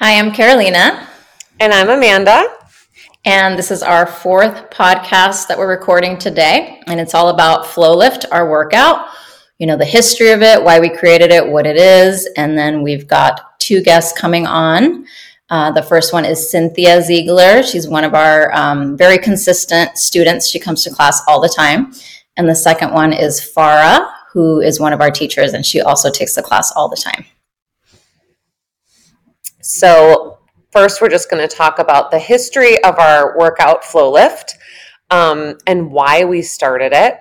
Hi, I'm Carolina. And I'm Amanda. And this is our fourth podcast that we're recording today. And it's all about FlowLIFT, our workout, you know, the history of it, why we created it, what it is. And then we've got two guests coming on. Uh, the first one is Cynthia Ziegler. She's one of our um, very consistent students. She comes to class all the time. And the second one is Farha, who is one of our teachers, and she also takes the class all the time. So, first, we're just going to talk about the history of our workout FlowLIFT um, and why we started it.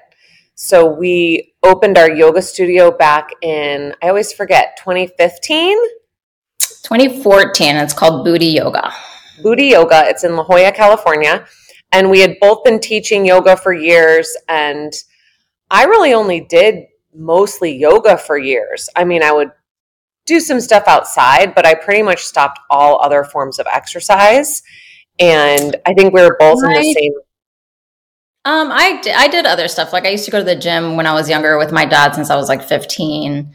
So, we opened our yoga studio back in, I always forget, 2015? 2014. It's called Booty Yoga. Booty Yoga. It's in La Jolla, California. And we had both been teaching yoga for years. And I really only did mostly yoga for years. I mean, I would do some stuff outside, but I pretty much stopped all other forms of exercise. And I think we were both in the same. Um, I, I did other stuff. Like I used to go to the gym when I was younger with my dad since I was like 15.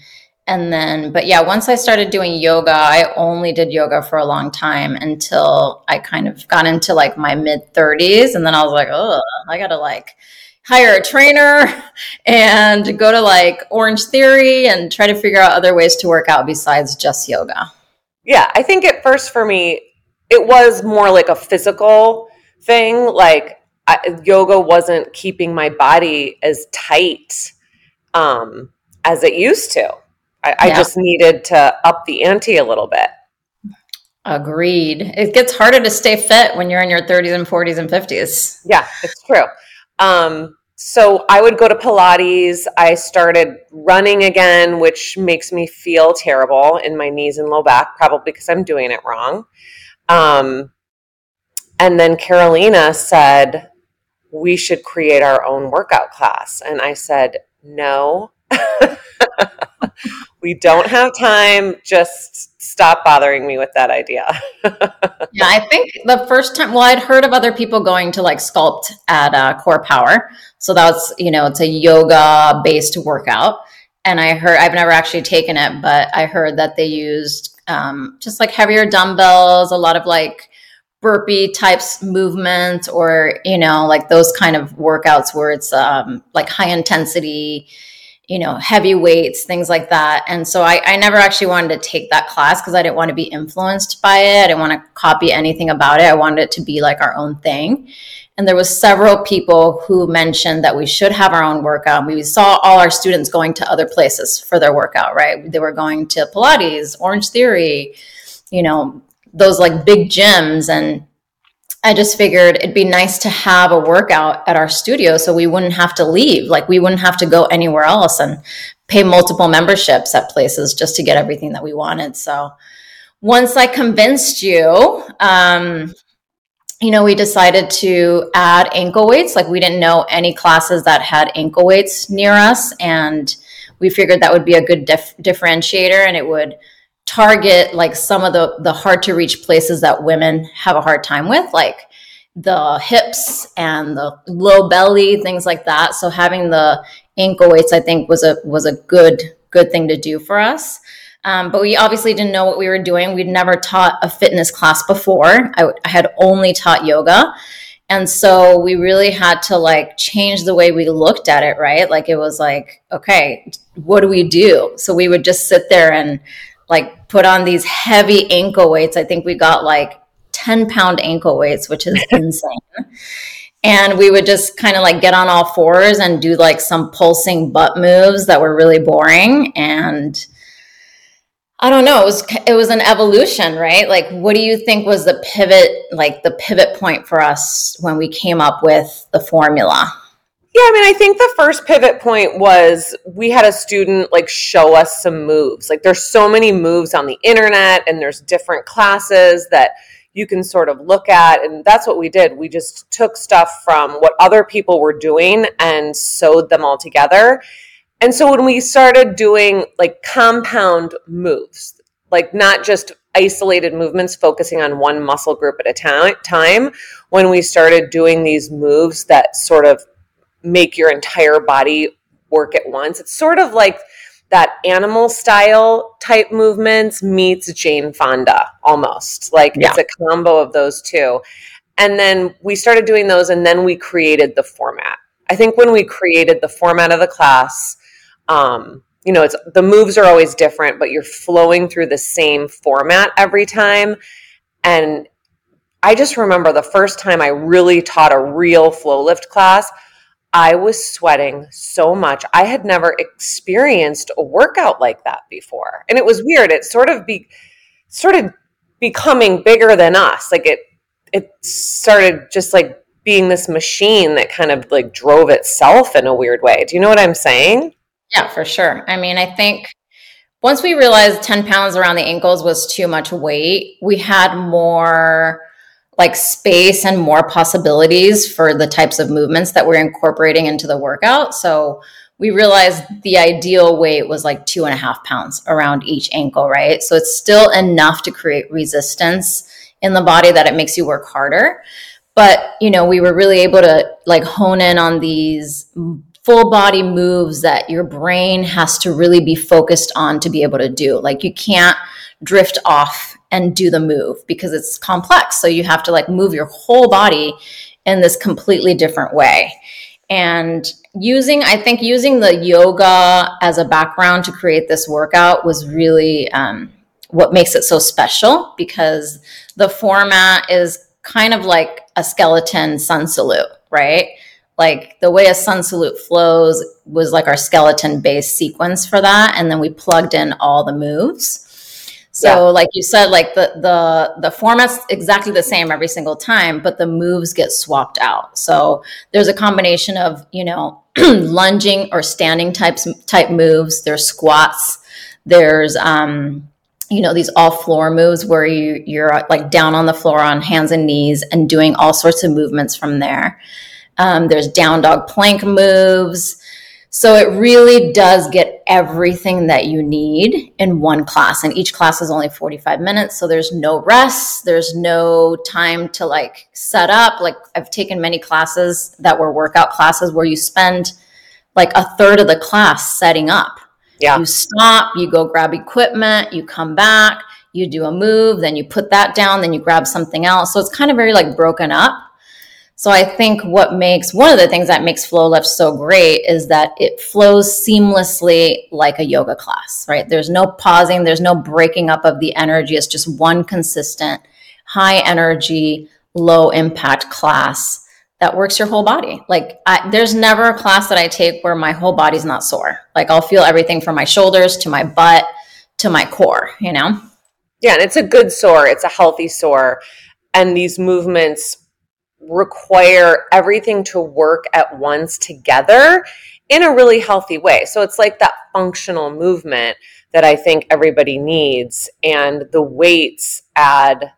And then, but yeah, once I started doing yoga, I only did yoga for a long time until I kind of got into like my mid 30s. And then I was like, oh, I got to like hire a trainer and go to like Orangetheory and try to figure out other ways to work out besides just yoga. Yeah, I think at first for me, it was more like a physical thing. Like I, yoga wasn't keeping my body as tight um, as it used to. I, yeah. I just needed to up the ante a little bit. Agreed. It gets harder to stay fit when you're in your 30s and 40s and 50s. Yeah, it's true. Um, so I would go to Pilates. I started running again, which makes me feel terrible in my knees and low back, probably because I'm doing it wrong. Um, and then Carolina said, We should create our own workout class. And I said, No. we don't have time. Just stop bothering me with that idea. yeah, I think the first time, well, I'd heard of other people going to like sculpt at uh, CorePower. So that's, you know, it's a yoga based workout. And I heard, I've never actually taken it, but I heard that they used um, just like heavier dumbbells, a lot of like, burpee types movements or you know like those kind of workouts where it's um, like high intensity you know, heavy weights, things like that. And so I, I never actually wanted to take that class because I didn't want to be influenced by it. I didn't want to copy anything about it. I wanted it to be like our own thing. And there was several people who mentioned that we should have our own workout. We saw all our students going to other places for their workout, right? They were going to Pilates, Orangetheory, you know, those like big gyms and I just figured it'd be nice to have a workout at our studio so we wouldn't have to leave. Like we wouldn't have to go anywhere else and pay multiple memberships at places just to get everything that we wanted. So once I convinced you, um, you know, we decided to add ankle weights. Like we didn't know any classes that had ankle weights near us. And we figured that would be a good dif- differentiator and it would target like some of the the hard to reach places that women have a hard time with like the hips and the low belly things like that. So having the ankle weights i think was a was a good good thing to do for us. Um, but we obviously didn't know what we were doing. We'd never taught a fitness class before. I, I had only taught yoga. And so we really had to like change the way we looked at it right? Like it was like okay what do we do? So we would just sit there and like put on these heavy ankle weights. I think we got like 10 pound ankle weights, which is insane. And we would just kind of like get on all fours and do like some pulsing butt moves that were really boring. And I don't know, it was it was an evolution, right? Like what do you think was the pivot like the pivot point for us when we came up with the formula? Yeah, I mean, I think the first pivot point was we had a student like show us some moves. Like there's so many moves on the internet and there's different classes that you can sort of look at and that's what we did. We just took stuff from what other people were doing and sewed them all together. And so when we started doing like compound moves, like not just isolated movements focusing on one muscle group at a time, when we started doing these moves that sort of make your entire body work at once. It's sort of like that animal style type movements meets Jane Fonda almost. Like yeah. it's a combo of those two. And then we started doing those and then we created the format. I think when we created the format of the class, um, you know, it's the moves are always different, but you're flowing through the same format every time. And I just remember the first time I really taught a real FlowLIFT class, I was sweating so much. I had never experienced a workout like that before. And it was weird. It sort of be sort of becoming bigger than us. Like it it started just like being this machine that kind of like drove itself in a weird way. Do you know what I'm saying? Yeah, for sure. I mean, I think once we realized 10 pounds around the ankles was too much weight, we had more like space and more possibilities for the types of movements that we're incorporating into the workout. So we realized the ideal weight was like two and a half pounds around each ankle, right? So it's still enough to create resistance in the body that it makes you work harder. But, you know, we were really able to like hone in on these full body moves that your brain has to really be focused on to be able to do. Like you can't drift off and do the move because it's complex. So you have to like move your whole body in this completely different way. And using, I think using the yoga as a background to create this workout was really um, what makes it so special because the format is kind of like a skeleton sun salute, right? Like the way a sun salute flows was like our skeleton based sequence for that. And then we plugged in all the moves. So yeah. like you said, like the the the format's exactly the same every single time, but the moves get swapped out. So there's a combination of, you know, lunging or standing types type moves, there's squats, there's um you know these all floor moves where you you're like down on the floor on hands and knees and doing all sorts of movements from there. Um, there's down dog plank moves. So it really does get everything that you need in one class. And each class is only 45 minutes. So there's no rest. There's no time to like set up. Like I've taken many classes that were workout classes where you spend like a third of the class setting up. Yeah. You stop, you go grab equipment, you come back, you do a move, then you put that down, then you grab something else. So it's kind of very like broken up. So I think what makes one of the things that makes FlowLIFT so great is that it flows seamlessly like a yoga class, right? There's no pausing, there's no breaking up of the energy. It's just one consistent, high energy, low impact class that works your whole body. Like I, there's never a class that I take where my whole body's not sore. Like I'll feel everything from my shoulders to my butt to my core, you know? Yeah, and it's a good sore, it's a healthy sore. And these movements require everything to work at once together in a really healthy way. So it's like that functional movement that I think everybody needs. And the weights add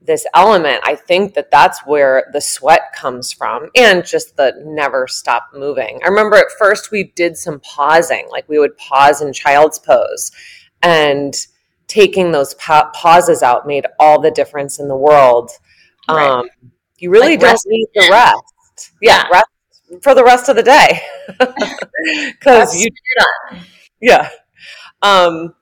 this element. I think that that's where the sweat comes from and just the never stop moving. I remember at first we did some pausing, like we would pause in child's pose. And taking those pa- pauses out made all the difference in the world. Right. Um, you really like don't need the rest. Yeah, yeah, rest for the rest of the day. Because you. Yeah. Um,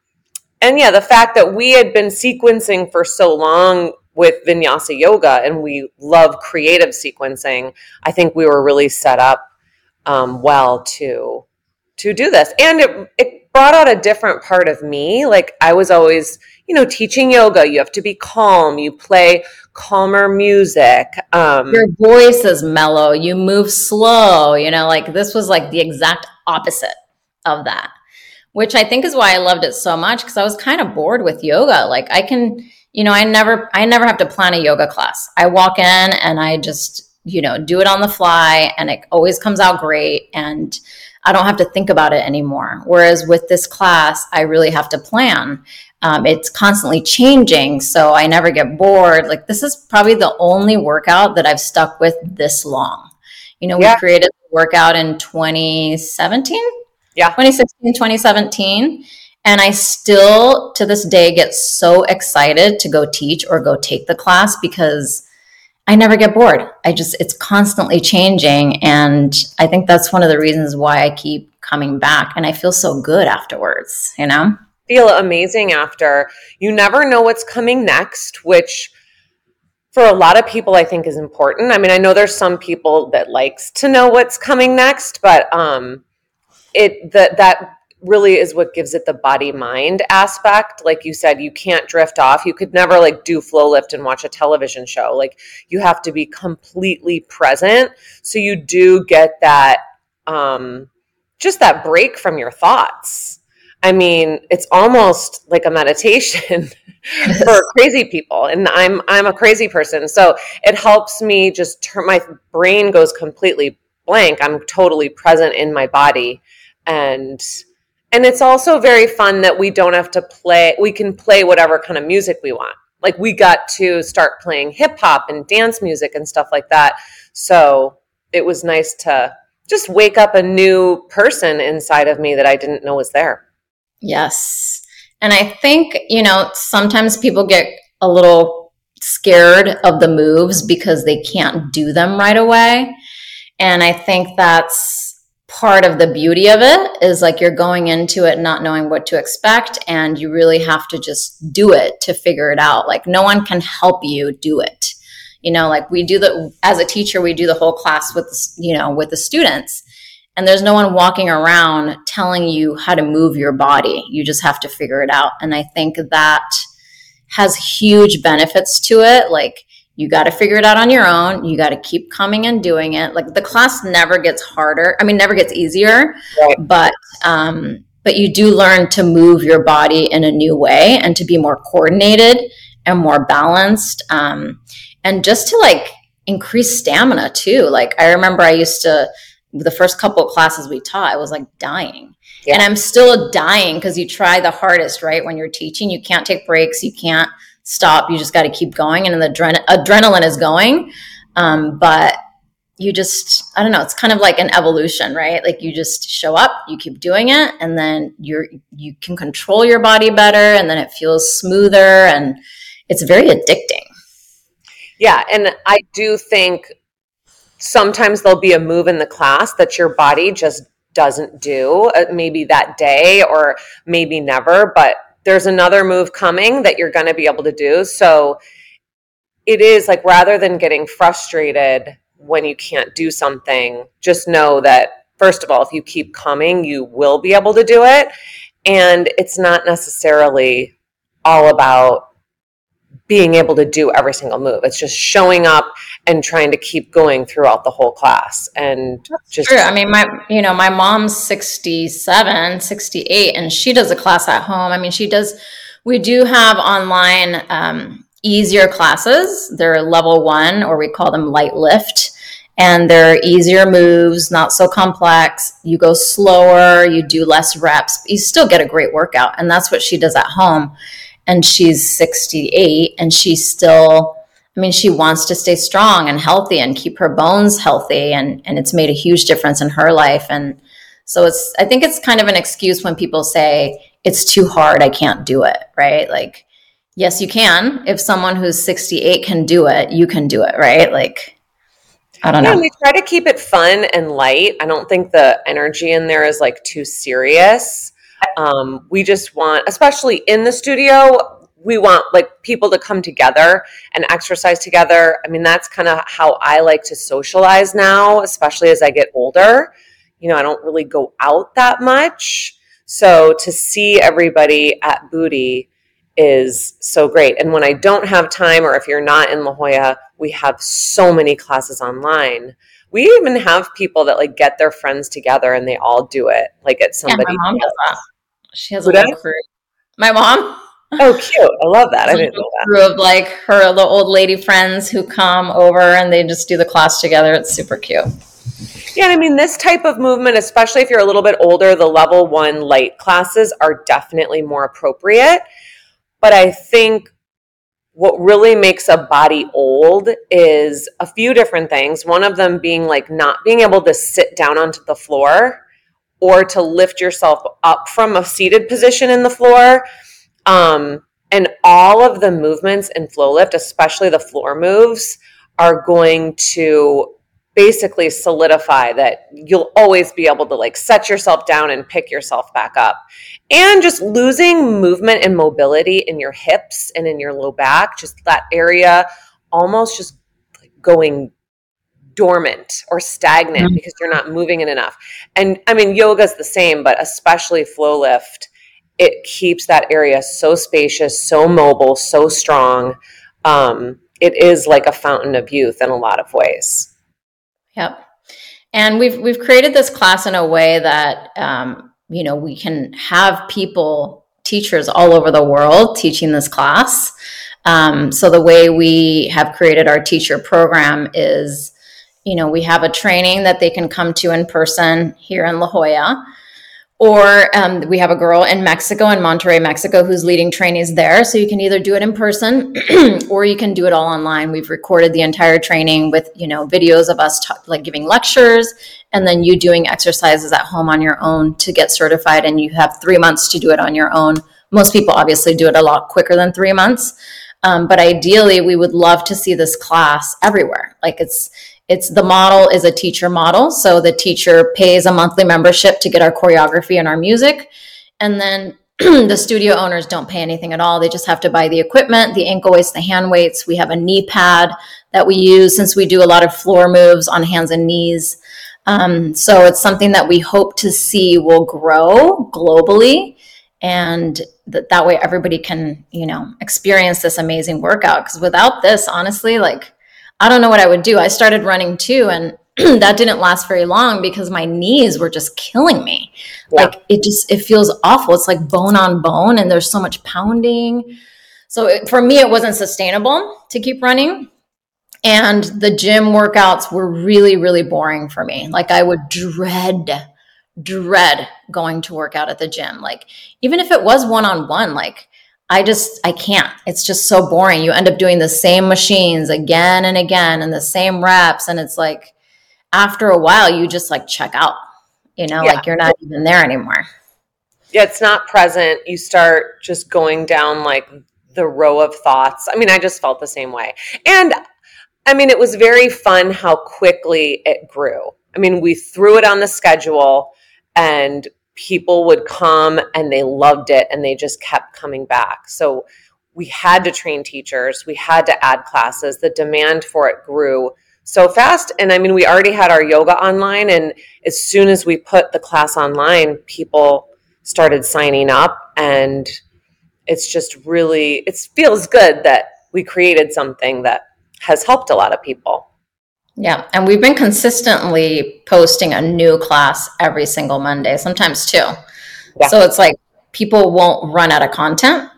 and yeah, the fact that we had been sequencing for so long with vinyasa yoga and we love creative sequencing, I think we were really set up um, well to to do this. And it, it brought out a different part of me. Like I was always, you know, teaching yoga, you have to be calm, you play calmer music. Um, Your voice is mellow, you move slow, you know, like this was like the exact opposite of that, which I think is why I loved it so much because I was kind of bored with yoga. Like I can, you know, I never, I never have to plan a yoga class. I walk in and I just, you know, do it on the fly and it always comes out great. And I don't have to think about it anymore. Whereas with this class, I really have to plan. Um, it's constantly changing, so I never get bored. Like this is probably the only workout that I've stuck with this long. You know, yeah. we created the workout in 2017. Yeah. 2016, 2017. And I still to this day get so excited to go teach or go take the class because I never get bored. I just, it's constantly changing. And I think that's one of the reasons why I keep coming back and I feel so good afterwards, you know? Feel amazing after. You never know what's coming next, which for a lot of people I think is important. I mean, I know there's some people that likes to know what's coming next, but um it that that really is what gives it the body mind aspect. Like you said, you can't drift off. You could never like do FlowLIFT and watch a television show. Like you have to be completely present. So you do get that um just that break from your thoughts. I mean, it's almost like a meditation for crazy people and I'm I'm a crazy person. So it helps me just turn my brain goes completely blank. I'm totally present in my body and and it's also very fun that we don't have to play we can play whatever kind of music we want. Like we got to start playing hip hop and dance music and stuff like that. So it was nice to just wake up a new person inside of me that i didn't know was there. Yes. And i think you know sometimes people get a little scared of the moves because they can't do them right away. And i think that's part of the beauty of it is like you're going into it not knowing what to expect and you really have to just do it to figure it out. Like no one can help you do it. You know like we do the as a teacher we do the whole class with you know with the students and there's no one walking around telling you how to move your body. You just have to figure it out. And i think that has huge benefits to it. Like you got to figure it out on your own. You got to keep coming and doing it. Like the class never gets harder. I mean never gets easier right. but um but you do learn to move your body in a new way and to be more coordinated and more balanced um and just to like increase stamina too. Like i remember i used to the first couple of classes we taught i was like dying. Yeah. and i'm still dying because you try the hardest right? When you're teaching you can't take breaks you can't stop. You just got to keep going, and the adren- adrenaline is going. Um, but you just, I don't know. It's kind of like an evolution, right? Like you just show up, you keep doing it, and then you're you can control your body better, and then it feels smoother, and it's very addicting. Yeah, and I do think sometimes there'll be a move in the class that your body just doesn't do uh, maybe that day or maybe never but there's another move coming that you're going to be able to do. So it is like rather than getting frustrated when you can't do something, just know that first of all, if you keep coming, you will be able to do it. And it's not necessarily all about being able to do every single move. It's just showing up and trying to keep going throughout the whole class. And That's just true. I mean, my you know, my mom's 67, 68, and she does a class at home. I mean, she does we do have online um, easier classes. They're level one, or we call them light lift. And they're easier moves, not so complex. You go slower, you do less reps, you still get a great workout. And that's what she does at home and she's 68 and she's still I mean, she wants to stay strong and healthy and keep her bones healthy, and and it's made a huge difference in her life. And so it's I think it's kind of an excuse when people say it's too hard, I can't do it, right? Like, yes, you can. If someone who's 68 can do it, you can do it, right? Like, I don't know. yeah, know. we try to keep it fun and light. I don't think the energy in there is like too serious. Um, we just want, especially in the studio, we want like people to come together and exercise together. I mean, that's kind of how I like to socialize now, especially as I get older. You know, I don't really go out that much. So to see everybody at Booty is so great. And when I don't have time, or if you're not in La Jolla, we have so many classes online. We even have people that like get their friends together and they all do it, like at somebody. Yeah, my mom does that. She has Who a crew. My mom. Oh, cute! I love that. I didn't know that. Crew of like her the old lady friends who come over and they just do the class together. It's super cute. Yeah, I mean, this type of movement, especially if you're a little bit older, the level one light classes are definitely more appropriate. But I think what really makes a body old is a few different things. One of them being like not being able to sit down onto the floor or to lift yourself up from a seated position in the floor. Um, and all of the movements in FlowLIFT, especially the floor moves, are going to basically solidify that you'll always be able to like set yourself down and pick yourself back up. And just losing movement and mobility in your hips and in your low back, just that area almost just going dormant or stagnant mm-hmm. because you're not moving it enough. And I mean, yoga's the same, but especially FlowLIFT, it keeps that area so spacious, so mobile, so strong. Um, it is like a fountain of youth in a lot of ways. Yep. And we've we've created this class in a way that um, you know we can have people, teachers all over the world, teaching this class. Um, so the way we have created our teacher program is, you know, we have a training that they can come to in person here in La Jolla. Or um, we have a girl in Mexico, in Monterrey, Mexico, who's leading trainees there. So you can either do it in person or you can do it all online. We've recorded the entire training with, you know, videos of us like giving lectures and then you doing exercises at home on your own to get certified. And you have three months to do it on your own. Most people obviously do it a lot quicker than three months. Um, but ideally, we would love to see this class everywhere. Like it's it's the model is a teacher model. So the teacher pays a monthly membership to get our choreography and our music. And then the studio owners don't pay anything at all. They just have to buy the equipment, the ankle weights, the hand weights. We have a knee pad that we use since we do a lot of floor moves on hands and knees. Um, so it's something that we hope to see will grow globally and that that way everybody can you know experience this amazing workout because without this honestly like I don't know what I would do. I started running too, and that didn't last very long because my knees were just killing me. Yeah. Like it just it feels awful. It's like bone on bone, and there's so much pounding. So it, for me, it wasn't sustainable to keep running. And the gym workouts were really, really boring for me. Like I would dread, dread going to work out at the gym. Like even if it was one on one, like I just I can't. It's just so boring. You end up doing the same machines again and again and the same reps and it's like after a while you just like check out. You know, yeah. like you're not even there anymore. Yeah, it's not present. You start just going down like the row of thoughts. I mean, I just felt the same way. And I mean, it was very fun how quickly it grew. I mean, we threw it on the schedule and people would come and they loved it and they just kept coming back. So we had to train teachers, we had to add classes. The demand for it grew so fast. And I mean, we already had our yoga online. And as soon as we put the class online, people started signing up. And it's just really, it feels good that we created something that has helped a lot of people. Yeah. And we've been consistently posting a new class every single Monday, sometimes two. Yeah. So it's like people won't run out of content.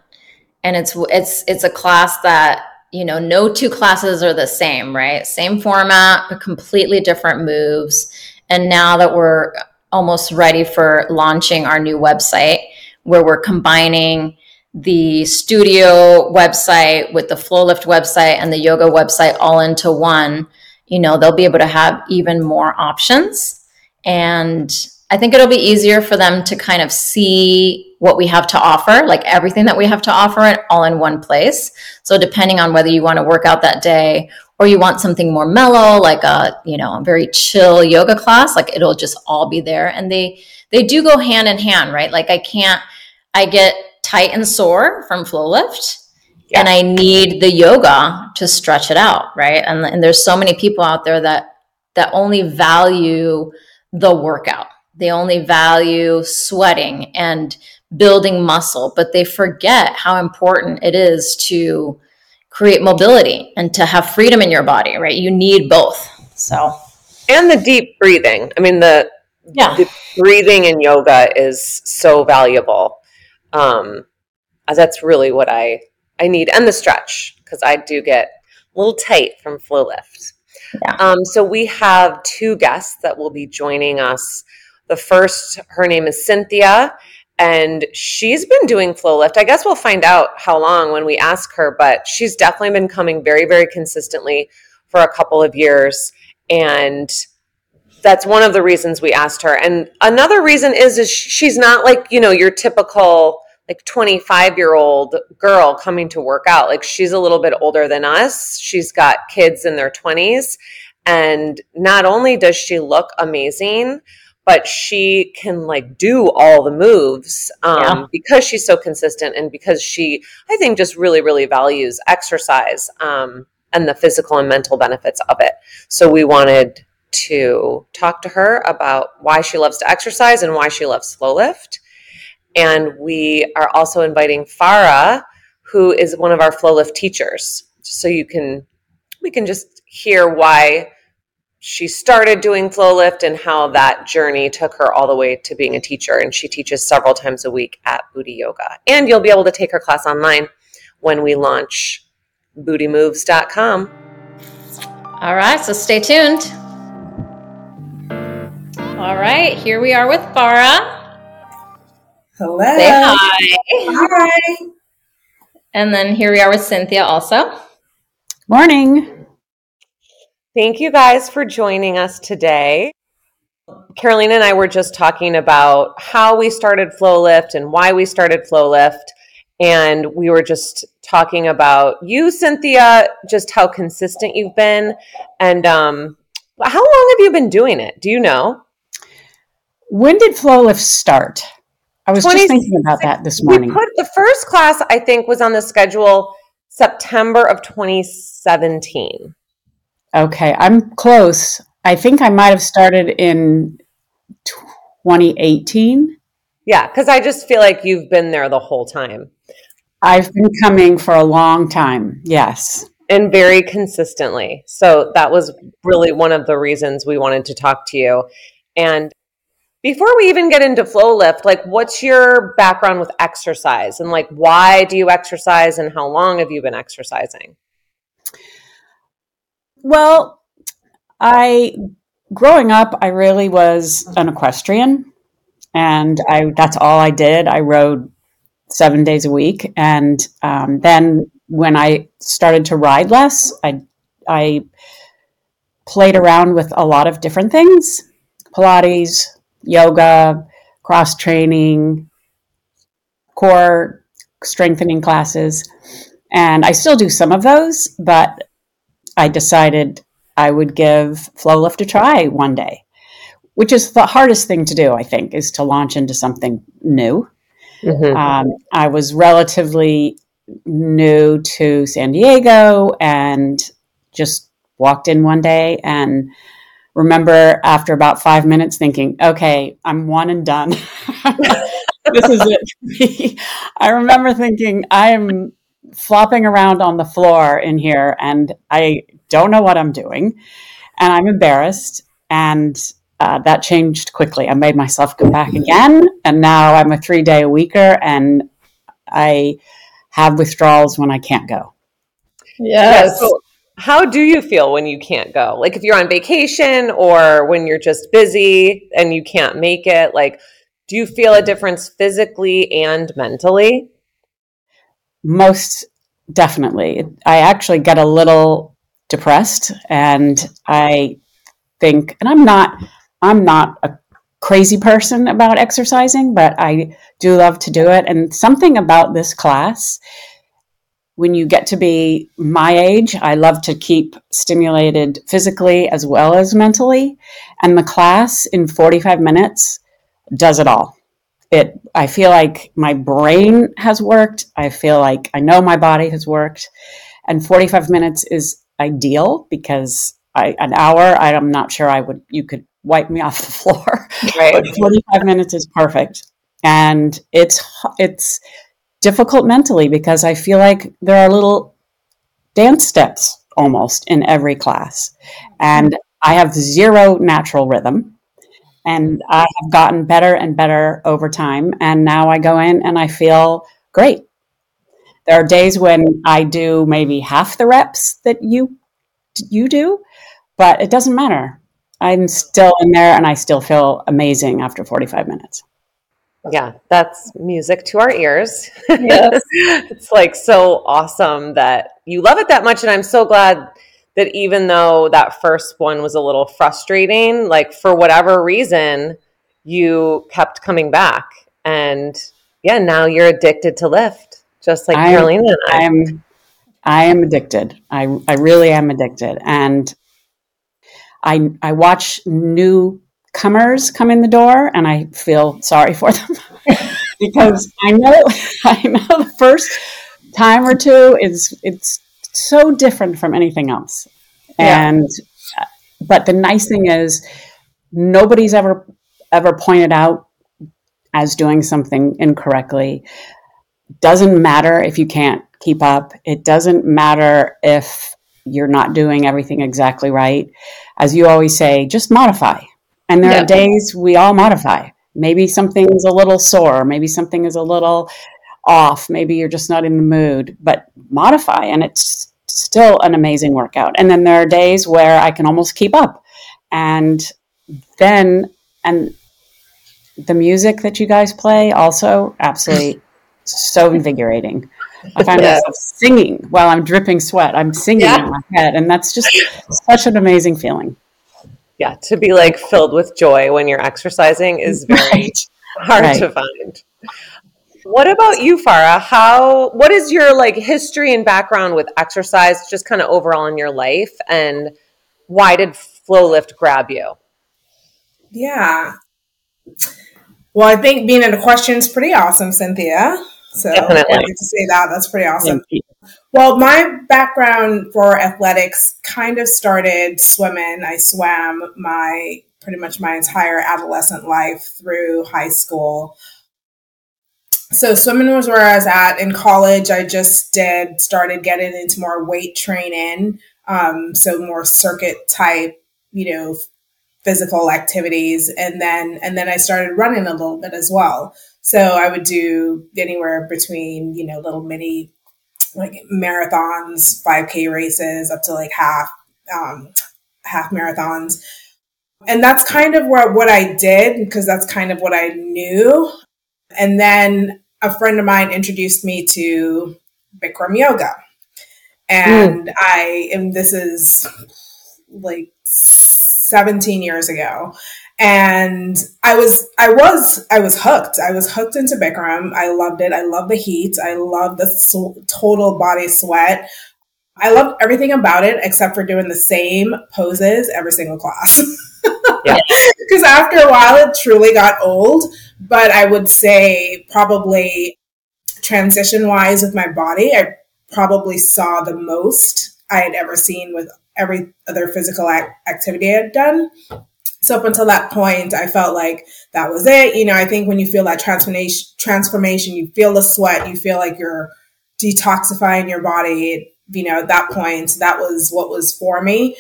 And it's it's it's a class that, you know, no two classes are the same, right? Same format, but completely different moves. And now that we're almost ready for launching our new website where we're combining the studio website with the FlowLIFT website and the yoga website all into one you know, they'll be able to have even more options. And I think it'll be easier for them to kind of see what we have to offer, like everything that we have to offer it all in one place. So depending on whether you want to work out that day or you want something more mellow, like a, you know, a very chill yoga class, like it'll just all be there. And they they do go hand in hand, right? Like I can't I get tight and sore from FlowLIFT yeah. and I need the yoga to stretch it out, right? And, and there's so many people out there that that only value the workout. They only value sweating and building muscle, but they forget how important it is to create mobility and to have freedom in your body, right? You need both. So, and the deep breathing. I mean, the, yeah. the breathing in yoga is so valuable. Um, that's really what I I need, and the stretch because I do get a little tight from FlowLIFT. Yeah. Um, so we have two guests that will be joining us. The first, her name is Cynthia, and she's been doing FlowLIFT. I guess we'll find out how long when we ask her, but she's definitely been coming very, very consistently for a couple of years. And that's one of the reasons we asked her. And another reason is, is she's not like, you know, your typical like 25 year old girl coming to work out. Like she's a little bit older than us. She's got kids in their 20s And not only does she look amazing, but she can like do all the moves um, yeah. because she's so consistent and because she, I think, just really, really values exercise um, and the physical and mental benefits of it. So we wanted to talk to her about why she loves to exercise and why she loves FlowLIFT. And we are also inviting Farha, who is one of our FlowLIFT teachers. So you can, we can just hear why she started doing FlowLIFT and how that journey took her all the way to being a teacher. And she teaches several times a week at Booty Yoga. And you'll be able to take her class online when we launch bootymoves.com. All right, so stay tuned. All right, here we are with Farha. Hello. Say hi. Hi. And then here we are with Cynthia also. Morning. Thank you guys for joining us today. Carolina and I were just talking about how we started FlowLIFT and why we started FlowLIFT. And we were just talking about you, Cynthia, just how consistent you've been. And um, how long have you been doing it? Do you know? When did FlowLIFT start? I was just thinking about that this morning. We put the first class, I think, was on the schedule September of 2017. Okay, I'm close. I think I might have started in 2018. Yeah, because I just feel like you've been there the whole time. I've been coming for a long time. Yes. And very consistently. So that was really one of the reasons we wanted to talk to you. And before we even get into FlowLIFT, like what's your background with exercise and like why do you exercise and how long have you been exercising? Well, I growing up I really was an equestrian and I that's all I did. I rode 7 days a week and um, then when I started to ride less, I I played around with a lot of different things. Pilates, yoga, cross training, core strengthening classes. And I still do some of those, but I decided I would give FlowLIFT a try one day, which is the hardest thing to do, I think, is to launch into something new. Mm-hmm. Um, I was relatively new to San Diego and just walked in one day and remember after about five minutes thinking, okay, I'm one and done. this is it. I remember thinking, I'm flopping around on the floor in here and I don't know what I'm doing. And I'm embarrassed. And uh, that changed quickly. I made myself go back again. And now I'm a three day a weeker and I have withdrawals when I can't go. Yes. Yeah, so how do you feel when you can't go? Like if you're on vacation or when you're just busy and you can't make it, like do you feel a difference physically and mentally? Most definitely. I actually get a little depressed and I think and I'm not I'm not a crazy person about exercising, but I do love to do it and something about this class when you get to be my age, I love to keep stimulated physically as well as mentally. And the class in 45 minutes does it all. It, I feel like my brain has worked. I feel like I know my body has worked. And 45 minutes is ideal because I, an hour, I'm not sure I would, you could wipe me off the floor. Right. but 45 minutes is perfect. And it's, it's, difficult mentally because I feel like there are little dance steps almost in every class. And I have zero natural rhythm. And I have gotten better and better over time. And now I go in and I feel great. There are days when I do maybe half the reps that you you do, but it doesn't matter. I'm still in there and I still feel amazing after 45 minutes. Yeah, that's music to our ears. Yes. it's like so awesome that you love it that much. And I'm so glad that even though that first one was a little frustrating, like for whatever reason, you kept coming back. And yeah, now you're addicted to lift, just like I'm, Carolina and I. I'm I am addicted. I I really am addicted. And I I watch newcomers come in the door, and I feel sorry for them. Because I know I know the first time or two is it's so different from anything else, Yeah. and uh, but the nice thing is nobody's ever ever pointed out as doing something incorrectly. Doesn't matter if you can't keep up. It doesn't matter if you're not doing everything exactly right. As you always say just modify and there Yeah. are days we all modify maybe something's a little sore maybe something is a little off maybe you're just not in the mood but modify and it's still an amazing workout and then there are days where i can almost keep up and then and the music that you guys play also absolutely so invigorating i find Yeah. myself singing while i'm dripping sweat i'm singing Yeah. in my head and that's just such an amazing feeling Yeah, to be like filled with joy when you're exercising is very Right. hard Right. to find. What about you, Farha? How what is your like history and background with exercise, just kind of overall in your life, and why did FlowLIFT grab you? Yeah. Well, I think being an equestrian's pretty awesome, Cynthia. So Definitely. I get to say that. That's pretty awesome. Well, my background for athletics kind of started swimming. I swam my pretty much my entire adolescent life through high school. So swimming was where I was at in college. I just did started getting into more weight training, um, so more circuit type, you know, physical activities, and then and then I started running a little bit as well. So I would do anywhere between you know little mini like marathons, 5K races, up to like half um, half marathons. And that's kind of what, what I did because that's kind of what I knew. And then a friend of mine introduced me to Bikram yoga. And I, and this is like 17 years ago. And I was, I was, I was hooked. I was hooked into Bikram. I loved it. I love the heat. I love the sw- total body sweat. I loved everything about it except for doing the same poses every single class. Because after a while, it truly got old. But I would say, probably transition wise with my body, I probably saw the most I had ever seen with every other physical ac- activity I had done. So up until that point, I felt like that was it. You know, I think when you feel that transformation, transformation, you feel the sweat, you feel like you're detoxifying your body. You know, at that point, that was what was for me.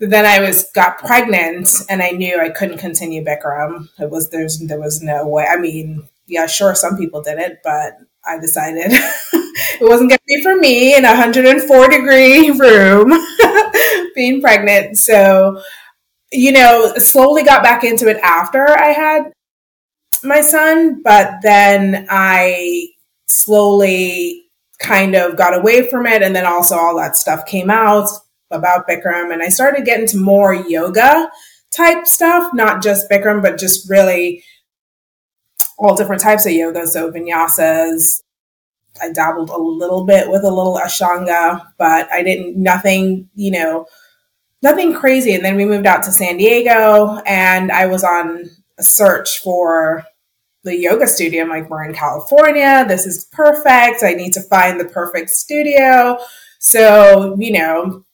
But then I was got pregnant, and I knew I couldn't continue Bikram. It was there's there was no way. I mean, yeah, sure, some people did it, but I decided it wasn't going to be for me in a 104 degree room being pregnant. So, you know, slowly got back into it after I had my son, but then I slowly kind of got away from it. And then also all that stuff came out about Bikram, and I started getting to more yoga type stuff, not just Bikram, but just really all different types of yoga. So vinyasas. I dabbled a little bit with a little Ashtanga, but I didn't, nothing, you know, nothing crazy. And then we moved out to San Diego and I was on a search for the yoga studio. I'm like, we're in California. This is perfect. I need to find the perfect studio. So, you know,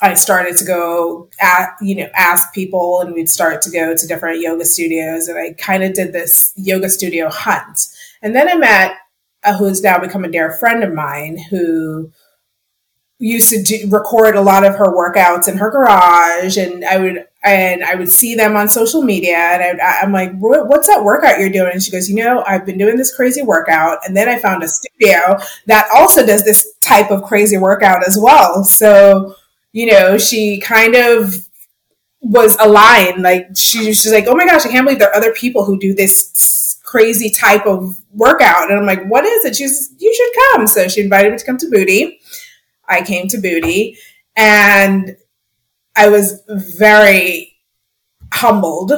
I started to go at, you know, ask people and we'd start to go to different yoga studios. And I kind of did this yoga studio hunt. And then I met who's now become a dear friend of mine who used to do, record a lot of her workouts in her garage and I would and I would see them on social media and I, I'm like what's that workout you're doing? And she goes you know I've been doing this crazy workout and then I found a studio that also does this type of crazy workout as well. So you know she kind of was aligned like she she's like oh my gosh I can't believe there are other people who do this crazy type of workout. And I'm like what is it? She's you should come. So she invited me to come to Booty I came to Booty and I was very humbled.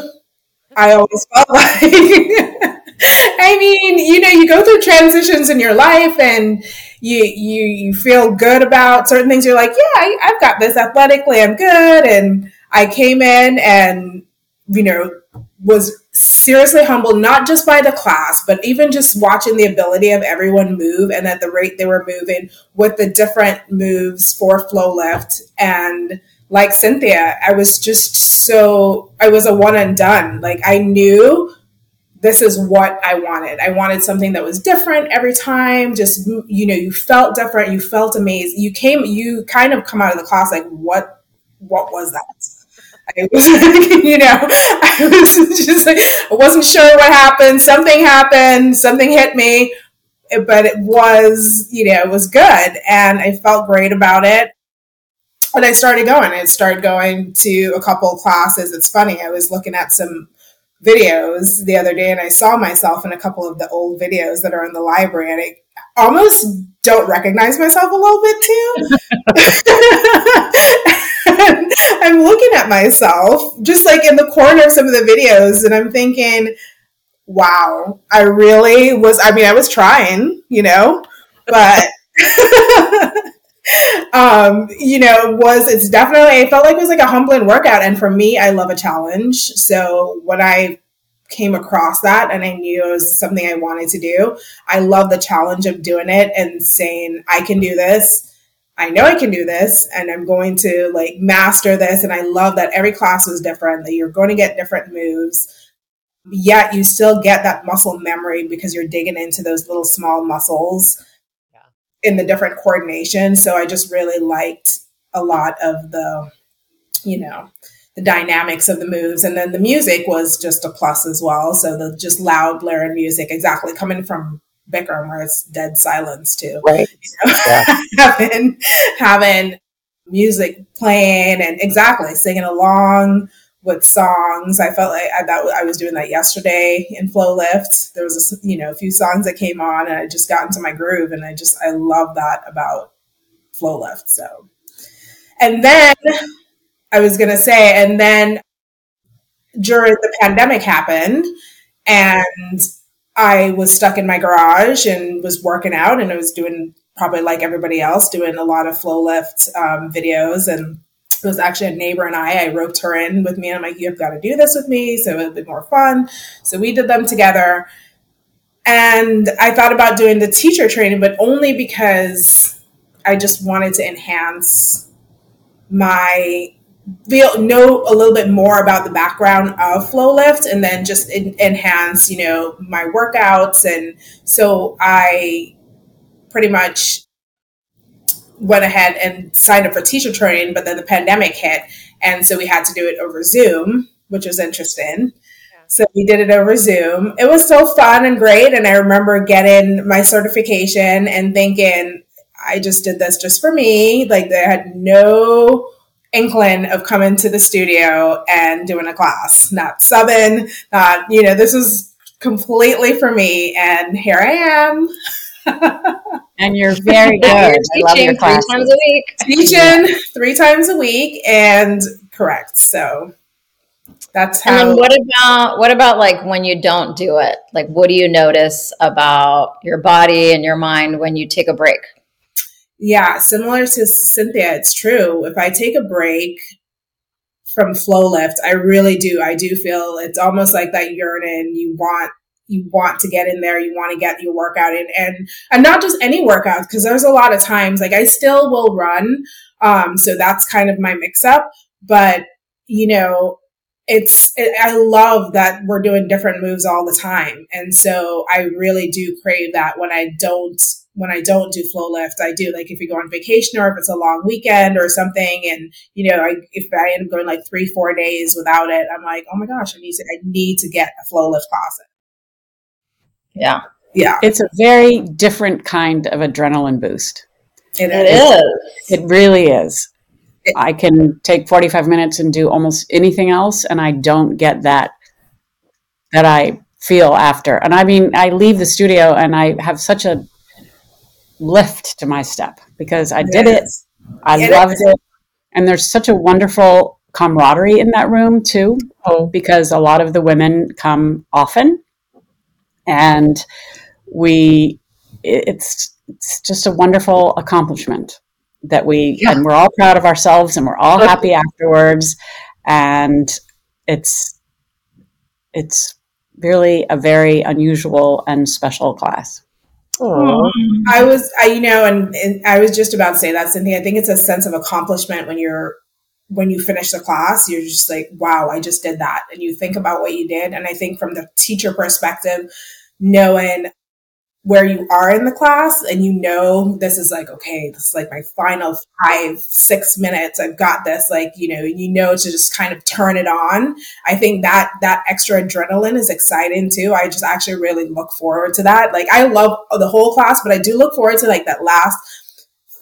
I always felt like, I mean, you know, you go through transitions in your life and you, you, you feel good about certain things. You're like, yeah, I, I've got this athletically. I'm good. And I came in and, you know, was seriously humbled, not just by the class, but even just watching the ability of everyone move and at the rate they were moving with the different moves for FlowLIFT. And like Cynthia, I was just so, I was a one and done. Like I knew this is what I wanted. I wanted something that was different every time. Just, you know, you felt different. You felt amazed. You came, you kind of come out of the class like, what, what was that? I was, you know, I was just like, I wasn't sure what happened. Something happened. Something hit me, but it was, you know, it was good. And I felt great about it. And I started going. I started going to a couple classes. It's funny. I was looking at some videos the other day and I saw myself in a couple of the old videos that are in the library and I almost don't recognize myself a little bit too. I'm looking at myself just like in the corner of some of the videos and I'm thinking, wow, I really was, I mean, I was trying, you know, but um, you know, was it's definitely it felt like it was like a humbling workout. And for me, I love a challenge. So when I came across that and I knew it was something I wanted to do, I love the challenge of doing it and saying, I can do this. I know I can do this and I'm going to like master this. And I love that every class was different, that you're going to get different moves. Yet you still get that muscle memory because you're digging into those little small muscles in the different coordination. So I just really liked a lot of the, you know, the dynamics of the moves. And then the music was just a plus as well. So the just loud blaring music, exactly coming from Bikram where it's dead silence too. Right. You know? yeah. having having music playing and exactly singing along with songs. I felt like I thought I was doing that yesterday in FlowLIFT. There was a, you know a few songs that came on, and I just got into my groove, and I just I love that about FlowLIFT. So, and then I was gonna say, and then during the pandemic happened, and I was stuck in my garage and was working out, and I was doing probably like everybody else, doing a lot of FlowLIFT um, videos and it was actually a neighbor and I. I roped her in with me, and I'm like, "You've got to do this with me, so it'll be more fun." So we did them together, and I thought about doing the teacher training, but only because I just wanted to enhance my feel know a little bit more about the background of FlowLIFT and then just in, enhance you know my workouts and so i pretty much went ahead and signed up for teacher training, but then the pandemic hit. And so we had to do it over Zoom, which was interesting. So we did it over Zoom. It was so fun and great. And I remember getting my certification and thinking, I just did this just for me. Like, they had no inkling of coming to the studio and doing a class, not subbing, not, you know, this was completely for me. And here I am. and you're very good. you're teaching three times a week. Teaching three times a week, and correct. So that's how. And then what about what about like when you don't do it? Like, what do you notice about your body and your mind when you take a break? Yeah, similar to Cynthia, it's true. If I take a break from FlowLIFT, I really do. I do feel it's almost like that yearning. You want you want to get in there, you want to get your workout in and and not just any workout because there's a lot of times like I still will run. Um so that's kind of my mix up, but you know, it's it, I love that we're doing different moves all the time. And so I really do crave that when I don't when I don't do FlowLIFT, I do like if you go on vacation or if it's a long weekend or something, and you know, I, if I end up going like three, four days without it, I'm like, oh my gosh, I need to, I need to get a FlowLIFT class yeah. Yeah. It's a very different kind of adrenaline boost. it, it is. It really is. It, I can take 45 minutes and do almost anything else, and I don't get that that I feel after. And I mean, I leave the studio and I have such a lift to my step because I did it. I it loved is. it. And there's such a wonderful camaraderie in that room too, oh. because a lot of the women come often and we it's it's just a wonderful accomplishment that we yeah. and we're all proud of ourselves and we're all happy afterwards and it's it's really a very unusual and special class. Aww. Mm-hmm. I was, I, you know, and, and I was just about to say that, Cynthia. I think it's a sense of accomplishment when you're when you finish the class, you're just like, wow, I just did that. And you think about what you did. And I think from the teacher perspective, knowing where you are in the class and you know this is like okay this is like my final five six minutes. I've got this like you know you know to just kind of turn it on. I think that that extra adrenaline is exciting too. I just actually really look forward to that. Like i love the whole class but i do look forward to like that last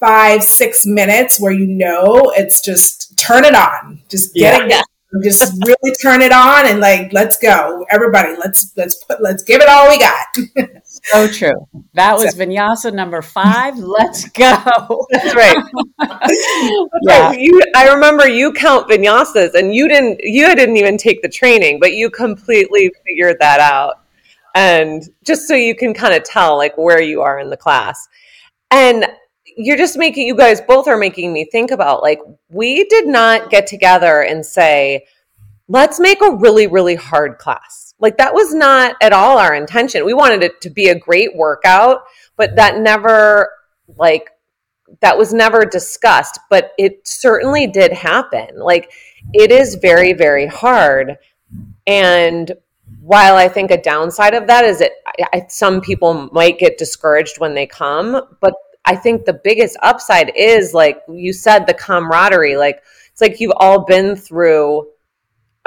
five six minutes where you know it's just turn it on. Just get yeah. it just really turn it on and like let's go. Everybody let's let's put let's give it all we got so true. That was so. vinyasa number five. Let's go. That's right. Yeah. you i remember you count vinyasas and you didn't you didn't even take the training but you completely figured that out. And just so you can kind of tell like where you are in the class. And you're just making you guys both are making me think about like we did not get together and say let's make a really really hard class like that was not at all our intention. We wanted it to be a great workout but that never like that was never discussed but it certainly did happen. Like it is very very hard. And while I think a downside of that is that I, some people might get discouraged when they come, but I think the biggest upside is like you said, the camaraderie. Like it's like you've all been through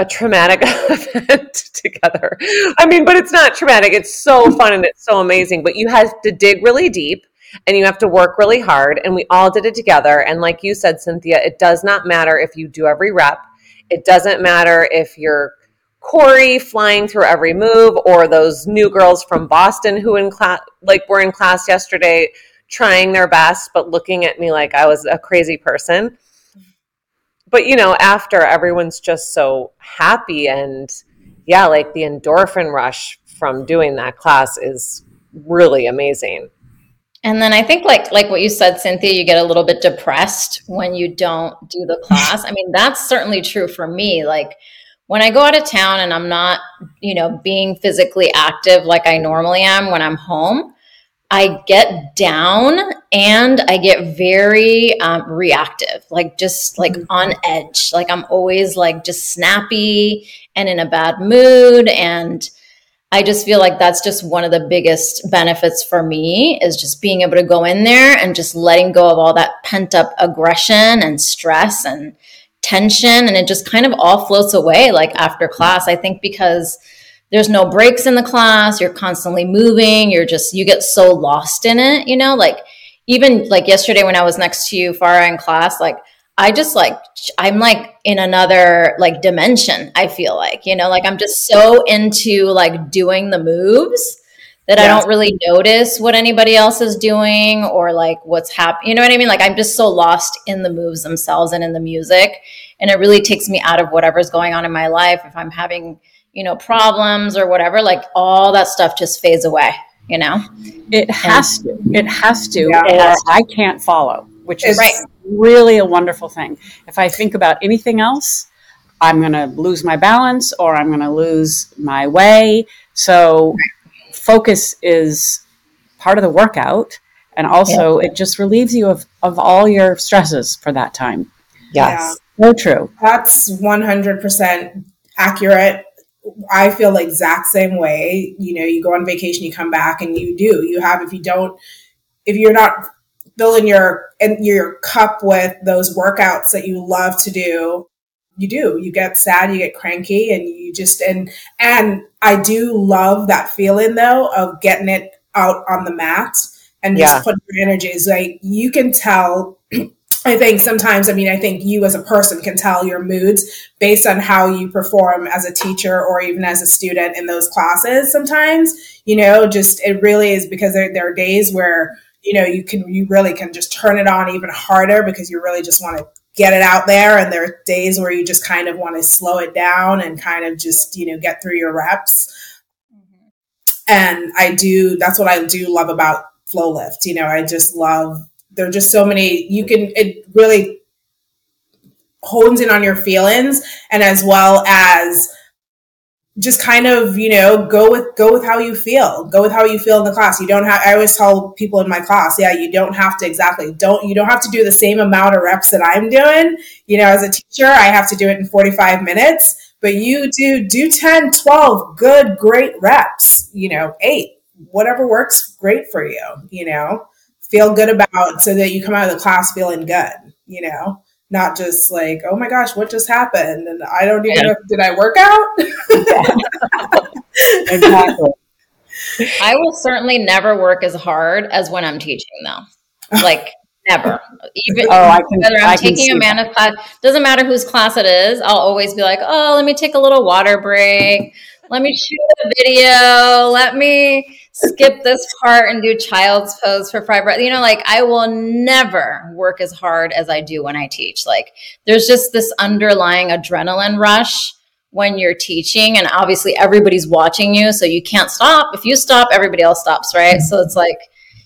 a traumatic event together. I mean, but it's not traumatic. It's so fun and it's so amazing. But you have to dig really deep and you have to work really hard. And we all did it together. And like you said, Cynthia, it does not matter if you do every rep. It doesn't matter if you're Corey flying through every move or those new girls from Boston who in class like were in class yesterday trying their best, but looking at me like I was a crazy person. But, you know, after everyone's just so happy and yeah, like the endorphin rush from doing that class is really amazing. And then I think like like what you said, Cynthia, you get a little bit depressed when you don't do the class. I mean, that's certainly true for me. Like when I go out of town and I'm not, you know, being physically active like I normally am when I'm home, I get down and I get very um, reactive, like just like mm-hmm. on edge. Like I'm always like just snappy and in a bad mood. And I just feel like that's just one of the biggest benefits for me is just being able to go in there and just letting go of all that pent up aggression and stress and tension. And it just kind of all floats away like after class. I think because there's no breaks in the class you're constantly moving you're just you get so lost in it you know? Like even like yesterday when i was next to you Farha in class like i just like i'm like in another like dimension i feel like you know? Like i'm just so into like doing the moves that yeah. i don't really notice what anybody else is doing or like what's happening you know what i mean? Like i'm just so lost in the moves themselves and in the music and it really takes me out of whatever's going on in my life. If i'm having you know, problems or whatever, like all that stuff just fades away, you know? It has and, to. It has to, yeah, or has to. I can't follow, which is right. really a wonderful thing. If I think about anything else, I'm going to lose my balance or I'm going to lose my way. So, right. focus is part of the workout. And also, yeah. it just relieves you of, of all your stresses for that time. Yes. Yeah. So true. That's 100% accurate I feel the exact same way. You know, you go on vacation, you come back, and you do. You have if you don't, if you're not filling your and your cup with those workouts that you love to do, you do. You get sad, you get cranky, and you just and and I do love that feeling though of getting it out on the mat and just yeah. putting your energies. Like you can tell I think sometimes, I mean, I think you as a person can tell your moods based on how you perform as a teacher or even as a student in those classes. Sometimes, you know, just it really is because there, there are days where, you know, you can, you really can just turn it on even harder because you really just want to get it out there. And there are days where you just kind of want to slow it down and kind of just, you know, get through your reps. Mm-hmm. And I do, that's what I do love about FlowLIFT. You know, I just love there are just so many you can it really hones in on your feelings and as well as just kind of you know go with go with how you feel. Go with how you feel in the class. You don't have i always tell people in my class yeah you don't have to exactly. Don't you don't have to do the same amount of reps that i'm doing. You know as a teacher i have to do it in 45 minutes but you do do 10 12 good great reps you know eight whatever works great for you you know feel good about so that you come out of the class feeling good you know not just like, oh my gosh, what just happened? And I don't even yeah. know, did I work out? exactly. I will certainly never work as hard as when I'm teaching, though. Like, never. Even oh, I can, whether I'm I taking Amanda's class, doesn't matter whose class it is, I'll always be like, oh, let me take a little water break. Let me shoot a video. Let me skip this part and do child's pose for five breath. You know, like I will never work as hard as I do when I teach. Like there's just this underlying adrenaline rush when you're teaching and obviously everybody's watching you so you can't stop. If you stop everybody else stops right? So it's like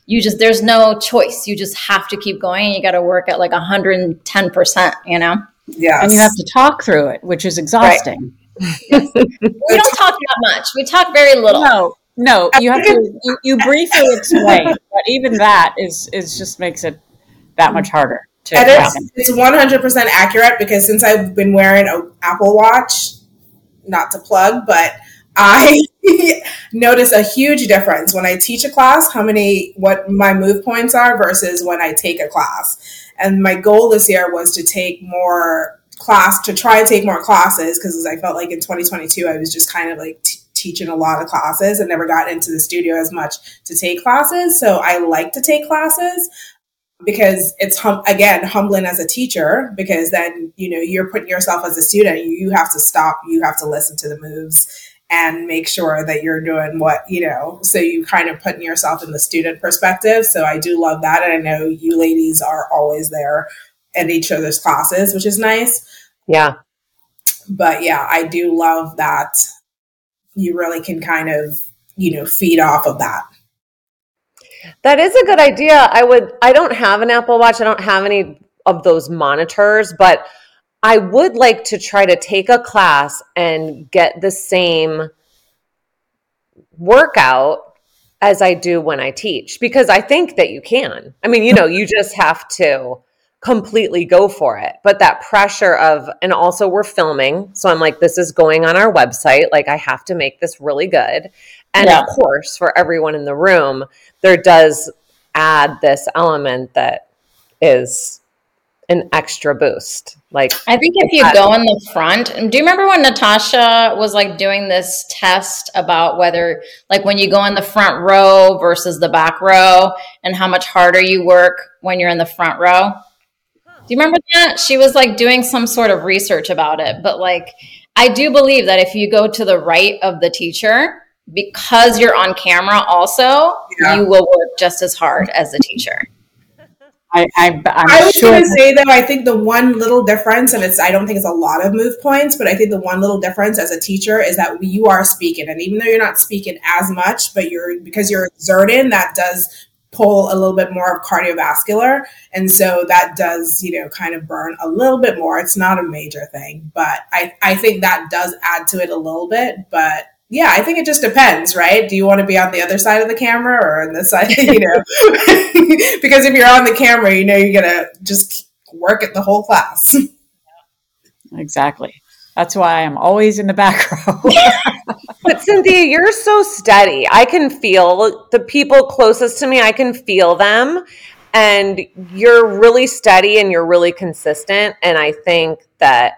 you just there's no choice. You just have to keep going. You got to work at like 110% you know? Yeah and you have to talk through it which is exhausting. Right. we don't talk that much. We talk very little. No no, you have to you, you briefly explain, but even that is is just makes it that much harder. To it's, it's one hundred percent accurate because since I've been wearing an Apple Watch, not to plug, but I notice a huge difference when I teach a class, how many what my move points are versus when I take a class. And my goal this year was to take more class to try and take more classes because I felt like in 2022 I was just kind of like teaching a lot of classes and never got into the studio as much to take classes. So I like to take classes because it's hum- again humbling as a teacher because then you know you're putting yourself as a student. You have to stop. You have to listen to the moves and make sure that you're doing what you know so you kind of putting yourself in the student perspective. So i do love that. And i know you ladies are always there in each other's classes which is nice. Yeah. But yeah i do love that you really can kind of, you know, feed off of that. That is a good idea. I would I don't have an Apple Watch. I don't have any of those monitors, but I would like to try to take a class and get the same workout as I do when I teach because I think that you can. I mean, you know, you just have to completely go for it. But that pressure of, and also we're filming. So I'm like, this is going on our website. Like, I have to make this really good. And yeah. of course, for everyone in the room, there does add this element that is an extra boost. Like I think if you go in the front, do you remember when Natasha was like doing this test about whether like when you go in the front row versus the back row and how much harder you work when you're in the front row? Do you remember that? She was like doing some sort of research about it. But like, I do believe that if you go to the right of the teacher, because you're on camera also, yeah. you will work just as hard as the teacher. I, I, I was sure. going to say though, I think the one little difference, and it's I don't think it's a lot of move points, but I think the one little difference as a teacher is that you are speaking, and even though you're not speaking as much, but you're because you're exerting, that does pull a little bit more of cardiovascular. And so that does, you know, kind of burn a little bit more. It's not a major thing, but I, I think that does add to it a little bit. But yeah, I think it just depends, right? Do you want to be on the other side of the camera or on the side, you know? because if you're on the camera, you know, you're going to just work at the whole class. Exactly. That's why I'm always in the back row. But Cynthia, you're so steady. I can feel the people closest to me, I can feel them. And you're really steady and you're really consistent. And I think that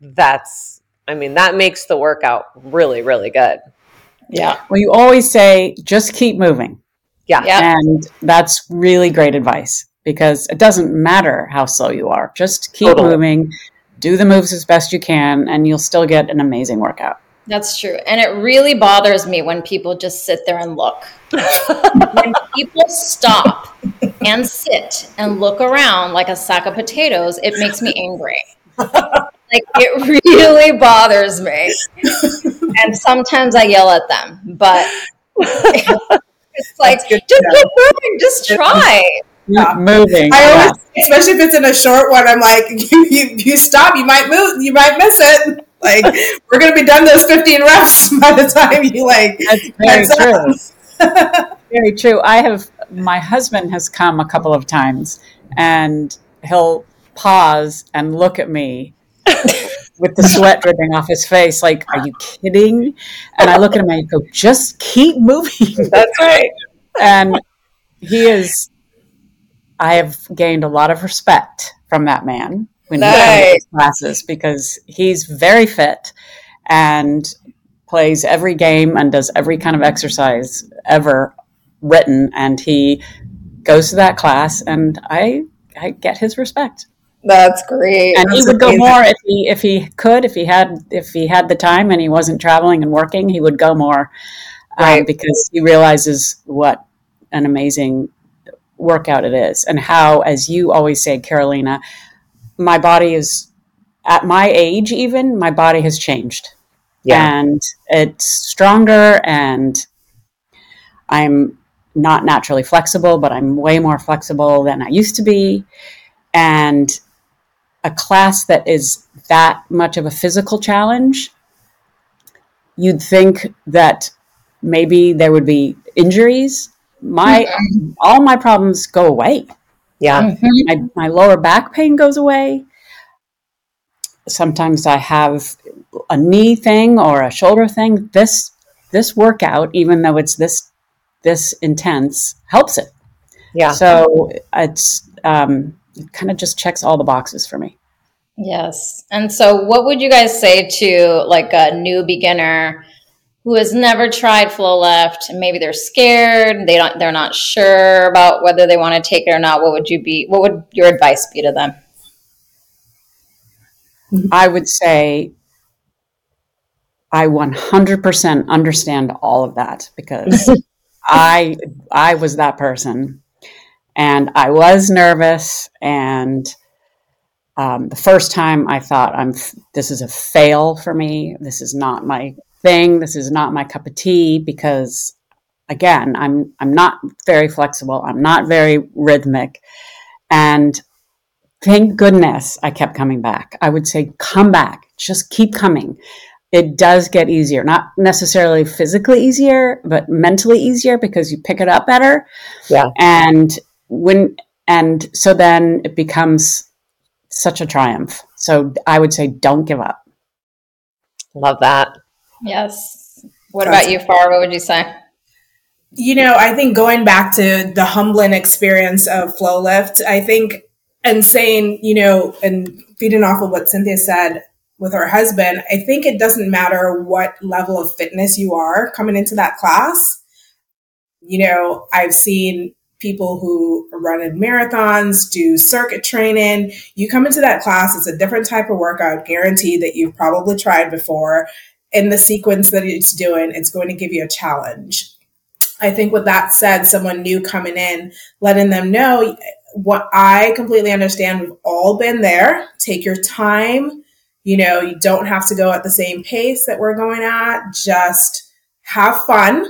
that's, I mean, that makes the workout really, really good. Yeah. Well, you always say, just keep moving. Yeah. And that's really great advice because it doesn't matter how slow you are. Just keep totally. moving do the moves as best you can, and you'll still get an amazing workout. That's true. And it really bothers me when people just sit there and look. when people stop and sit and look around like a sack of potatoes, it makes me angry. like it really bothers me. and sometimes I yell at them, but it's like just keep moving, just try. Yeah. moving. I yeah. always, especially if it's in a short one, I'm like, you, you, you stop, you might move, you might miss it. Like, we're gonna be done those 15 reps by the time you like. That's very true. very true. I have my husband has come a couple of times, and he'll pause and look at me with the sweat dripping off his face, like, "Are you kidding?" And I look at him and I go, "Just keep moving." That's right. and he is. I have gained a lot of respect from that man when he Nice. his classes because he's very fit and plays every game and does every kind of exercise ever written and he goes to that class and I I get his respect. That's great. And he That's would go more if he if he could, if he had if he had the time and he wasn't traveling and working, he would go more. um, Right. because he realizes what an amazing workout it is and how, as you always say, Carolina, my body is at my age even, my body has changed. Yeah. and it's stronger and i'm not naturally flexible but i'm way more flexible than i used to be. And a class that is that much of a physical challenge you'd think that maybe there would be injuries. My mm-hmm. all my problems go away Yeah. my, my lower back pain goes away. Sometimes I have a knee thing or a shoulder thing. This this workout, even though it's this this intense, helps it. Yeah. So it's um, it kind of just checks all the boxes for me. Yes. And so what would you guys say to like a new beginner who has never tried FlowLIFT and maybe they're scared, they don't they're not sure about whether they want to take it or not. What would you be what would your advice be to them? I would say I 100% understand all of that because I I was that person and I was nervous and um, the first time I thought I'm this is a fail for me this is not my thing this is not my cup of tea because again I'm I'm not very flexible I'm not very rhythmic and thank goodness I kept coming back. I would say, come back, just keep coming. It does get easier, not necessarily physically easier, but mentally easier because you pick it up better. Yeah. And when, and so then it becomes such a triumph. So I would say, don't give up. Love that. Yes. What about you, Far? What would you say? You know, I think going back to the humbling experience of FlowLIFT, I think, and saying, you know, and feeding off of what Cynthia said with her husband, I think it doesn't matter what level of fitness you are coming into that class. You know, I've seen people who run in marathons, do circuit training. You come into that class, it's a different type of workout, guaranteed that you've probably tried before. In the sequence that it's doing, it's going to give you a challenge. I think with that said, someone new coming in, letting them know what I completely understand. We've all been there. Take your time. You know, you don't have to go at the same pace that we're going at. Just have fun,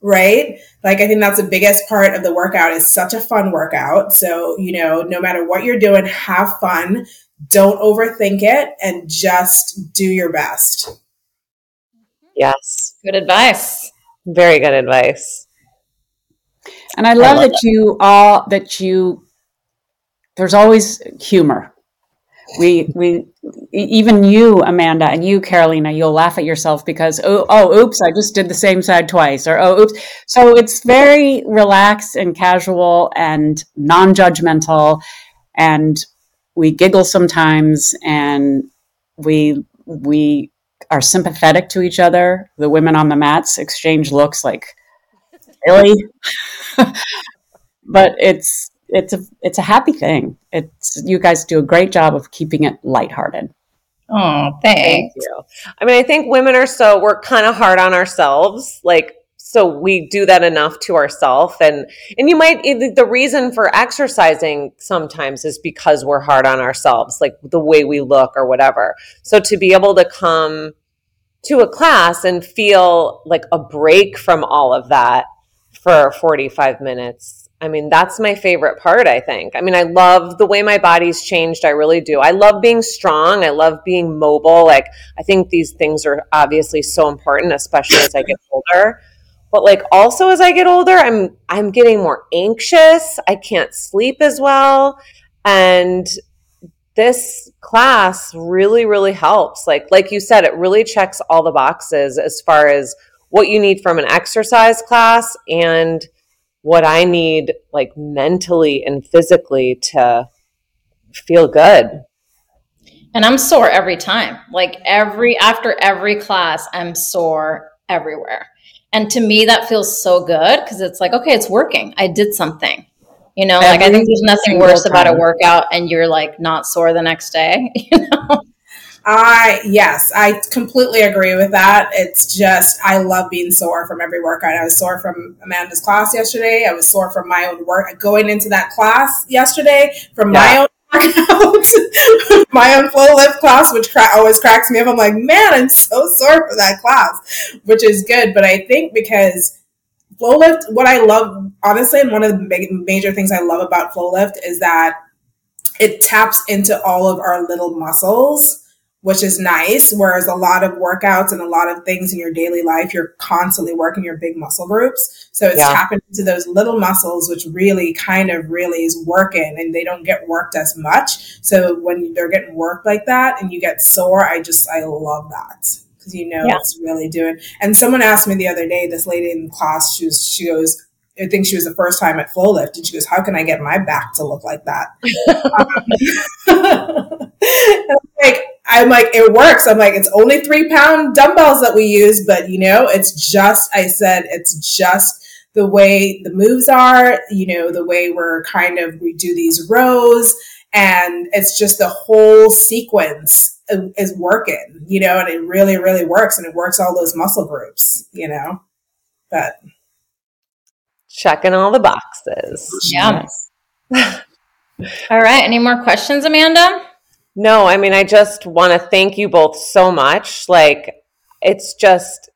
right? Like, I think that's the biggest part of the workout is such a fun workout. So, you know, no matter what you're doing, have fun. Don't overthink it and just do your best. Yes. Good advice. Very good advice. And I love, love that you all, that you, there's always humor. We, we, e- even you, Amanda, and you, Carolina, you'll laugh at yourself because, oh, oh, oops, I just did the same side twice, or oh, oops. So it's very relaxed and casual and non judgmental. And we giggle sometimes and we, we are sympathetic to each other. The women on the mats exchange looks like, really? but it's it's a it's a happy thing. It's you guys do a great job of keeping it lighthearted. Oh, Thank thanks. you. I mean, I think women are so we're kind of hard on ourselves, like so we do that enough to ourselves, and and you might the reason for exercising sometimes is because we're hard on ourselves, like the way we look or whatever. So to be able to come to a class and feel like a break from all of that for 45 minutes I mean, that's my favorite part, I think. I mean, I love the way my body's changed. I really do. I love being strong. I love being mobile. Like, I think these things are obviously so important, especially as I get older. But like also as I get older, I'm I'm getting more anxious. I can't sleep as well. And this class really really helps. Like like you said, it really checks all the boxes as far as what you need from an exercise class and what I need like mentally and physically to feel good. And I'm sore every time. Like every after every class, I'm sore everywhere. And to me that feels so good because it's like, okay, it's working. I did something. You know, every like I think there's nothing worse time. about a workout and you're like not sore the next day, you know. I yes, I completely agree with that. It's just I love being sore from every workout. I was sore from Amanda's class yesterday. I was sore from my own work going into that class yesterday from yeah. my own workout, my own FlowLIFT class, which cra- always cracks me up. I'm like, man, I'm so sore for that class, which is good. But I think because FlowLIFT, what I love, honestly, and one of the major things I love about FlowLIFT is that it taps into all of our little muscles which is nice. Whereas a lot of workouts and a lot of things in your daily life, you're constantly working your big muscle groups. So it's yeah. tapping into those little muscles, which really kind of really is working and they don't get worked as much. So when they're getting worked like that and you get sore, I just, I love that. Cause you know, yeah. it's really doing. And someone asked me the other day, this lady in class, she was, she goes, I think she was the first time at FlowLIFT and she goes, how can I get my back to look like that? like, I'm like, it works. I'm like, it's only three pound dumbbells that we use, but you know, it's just, I said, it's just the way the moves are, you know, the way we're kind of, we do these rows and it's just the whole sequence is working, you know, and it really, really works and it works all those muscle groups, you know, but checking all the boxes. Yeah. all right. Any more questions, Amanda? No, I mean, I just want to thank you both so much. Like, it's just,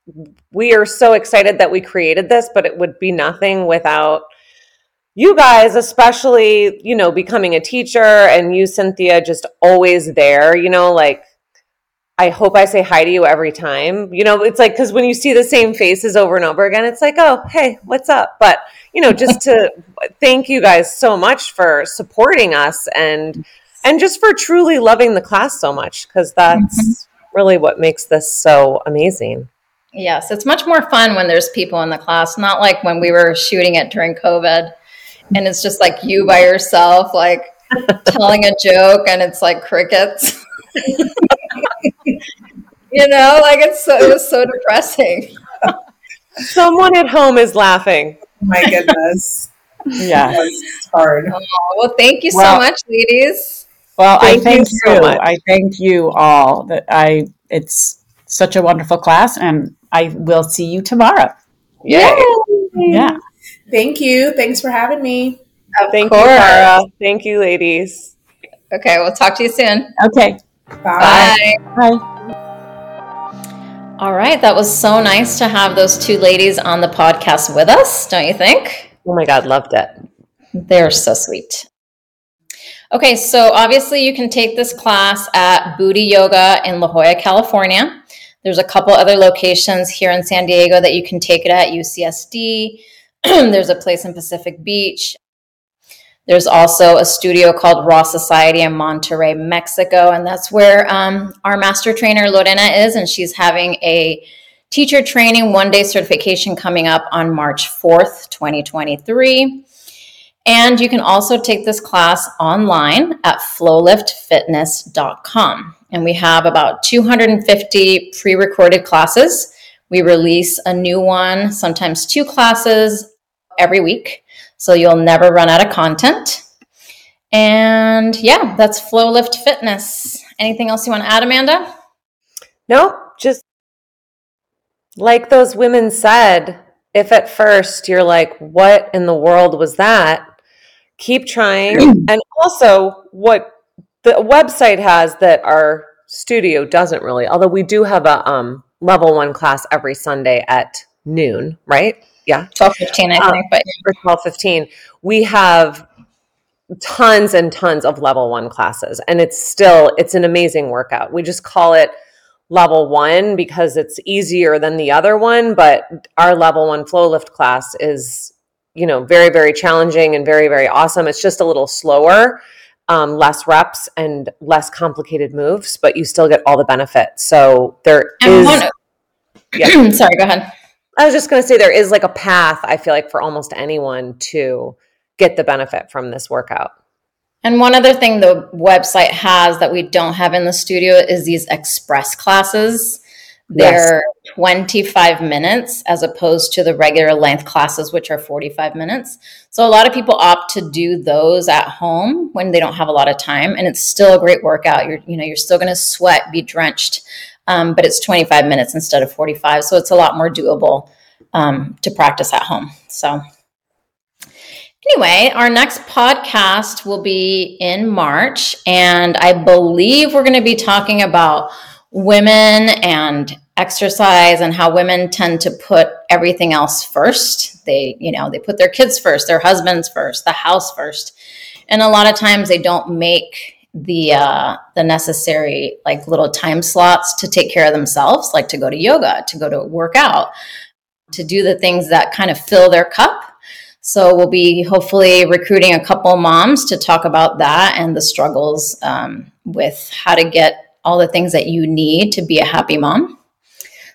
we are so excited that we created this, but it would be nothing without you guys, especially, you know, becoming a teacher and you, Cynthia, just always there, you know, like, I hope I say hi to you every time. You know, it's like, because when you see the same faces over and over again, it's like, oh, hey, what's up? But, you know, just to thank you guys so much for supporting us and, and just for truly loving the class so much because that's mm-hmm. really what makes this so amazing. Yes, it's much more fun when there's people in the class, not like when we were shooting it during COVID and it's just like you by yourself, like telling a joke and it's like crickets. you know, like it's so, it was so depressing. Someone at home is laughing. Oh my goodness. Yeah. It's hard. Oh, well, thank you well, so much, ladies. Well, thank I thank you. you. So I thank you all. That I it's such a wonderful class, and I will see you tomorrow. Yay! Yay. Yeah. Thank you. Thanks for having me. Of thank course. you, Tara. Thank you, ladies. Okay, we'll talk to you soon. Okay. Bye. Bye. Bye. All right, that was so nice to have those two ladies on the podcast with us, don't you think? Oh my God, loved it. They're so sweet. Okay, so obviously you can take this class at Booty Yoga in La Jolla, California. There's a couple other locations here in San Diego that you can take it at UCSD. There's a place in Pacific Beach. There's also a studio called Raw Society in Monterrey, Mexico, and that's where um, our master trainer Lorena is, and she's having a teacher training one day certification coming up on March 4th, 2023. And you can also take this class online at flowliftfitness.com. And we have about 250 pre recorded classes. We release a new one, sometimes two classes every week. So you'll never run out of content. And yeah, that's FlowLIFT Fitness. Anything else you want to add, Amanda? No, just like those women said, if at first you're like, what in the world was that? keep trying. and also, what the website has that our studio doesn't really, although we do have a um, level one class every Sunday at noon, right? Yeah, 12, 15, I Um, think. But or 12, 15, we have tons and tons of level one classes. And it's still, it's an amazing workout. We just call it level one because it's easier than the other one. But our level one FlowLIFT class is, you know, very, very challenging and very, very awesome. It's just a little slower. Um, less reps and less complicated moves, but you still get all the benefits. So there and is. one, Yeah. sorry, go ahead. I was just going to say there is like a path, I feel like, for almost anyone to get the benefit from this workout. And one other thing the website has that we don't have in the studio is these express classes. They're 25 minutes as opposed to the regular length classes, which are 45 minutes. So a lot of people opt to do those at home when they don't have a lot of time, and it's still a great workout. You're, you know, you're still going to sweat, be drenched, um, but it's 25 minutes instead of 45, so it's a lot more doable um, to practice at home. So Anyway, our next podcast will be in March, and I believe we're going to be talking about women and exercise and how women tend to put everything else first. They, you know, they put their kids first, their husbands first, the house first, and a lot of times they don't make the uh, the necessary like little time slots to take care of themselves, like to go to yoga, to go to work out, to do the things that kind of fill their cup so we'll be hopefully recruiting a couple moms to talk about that and the struggles um, with how to get all the things that you need to be a happy mom.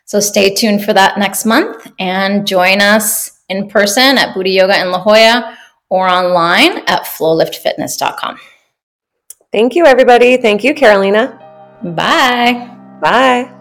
So stay tuned for that next month and join us in person at Booty Yoga in La Jolla or online at flowliftfitness.com. Thank you, everybody. Thank you, Carolina. Bye. Bye.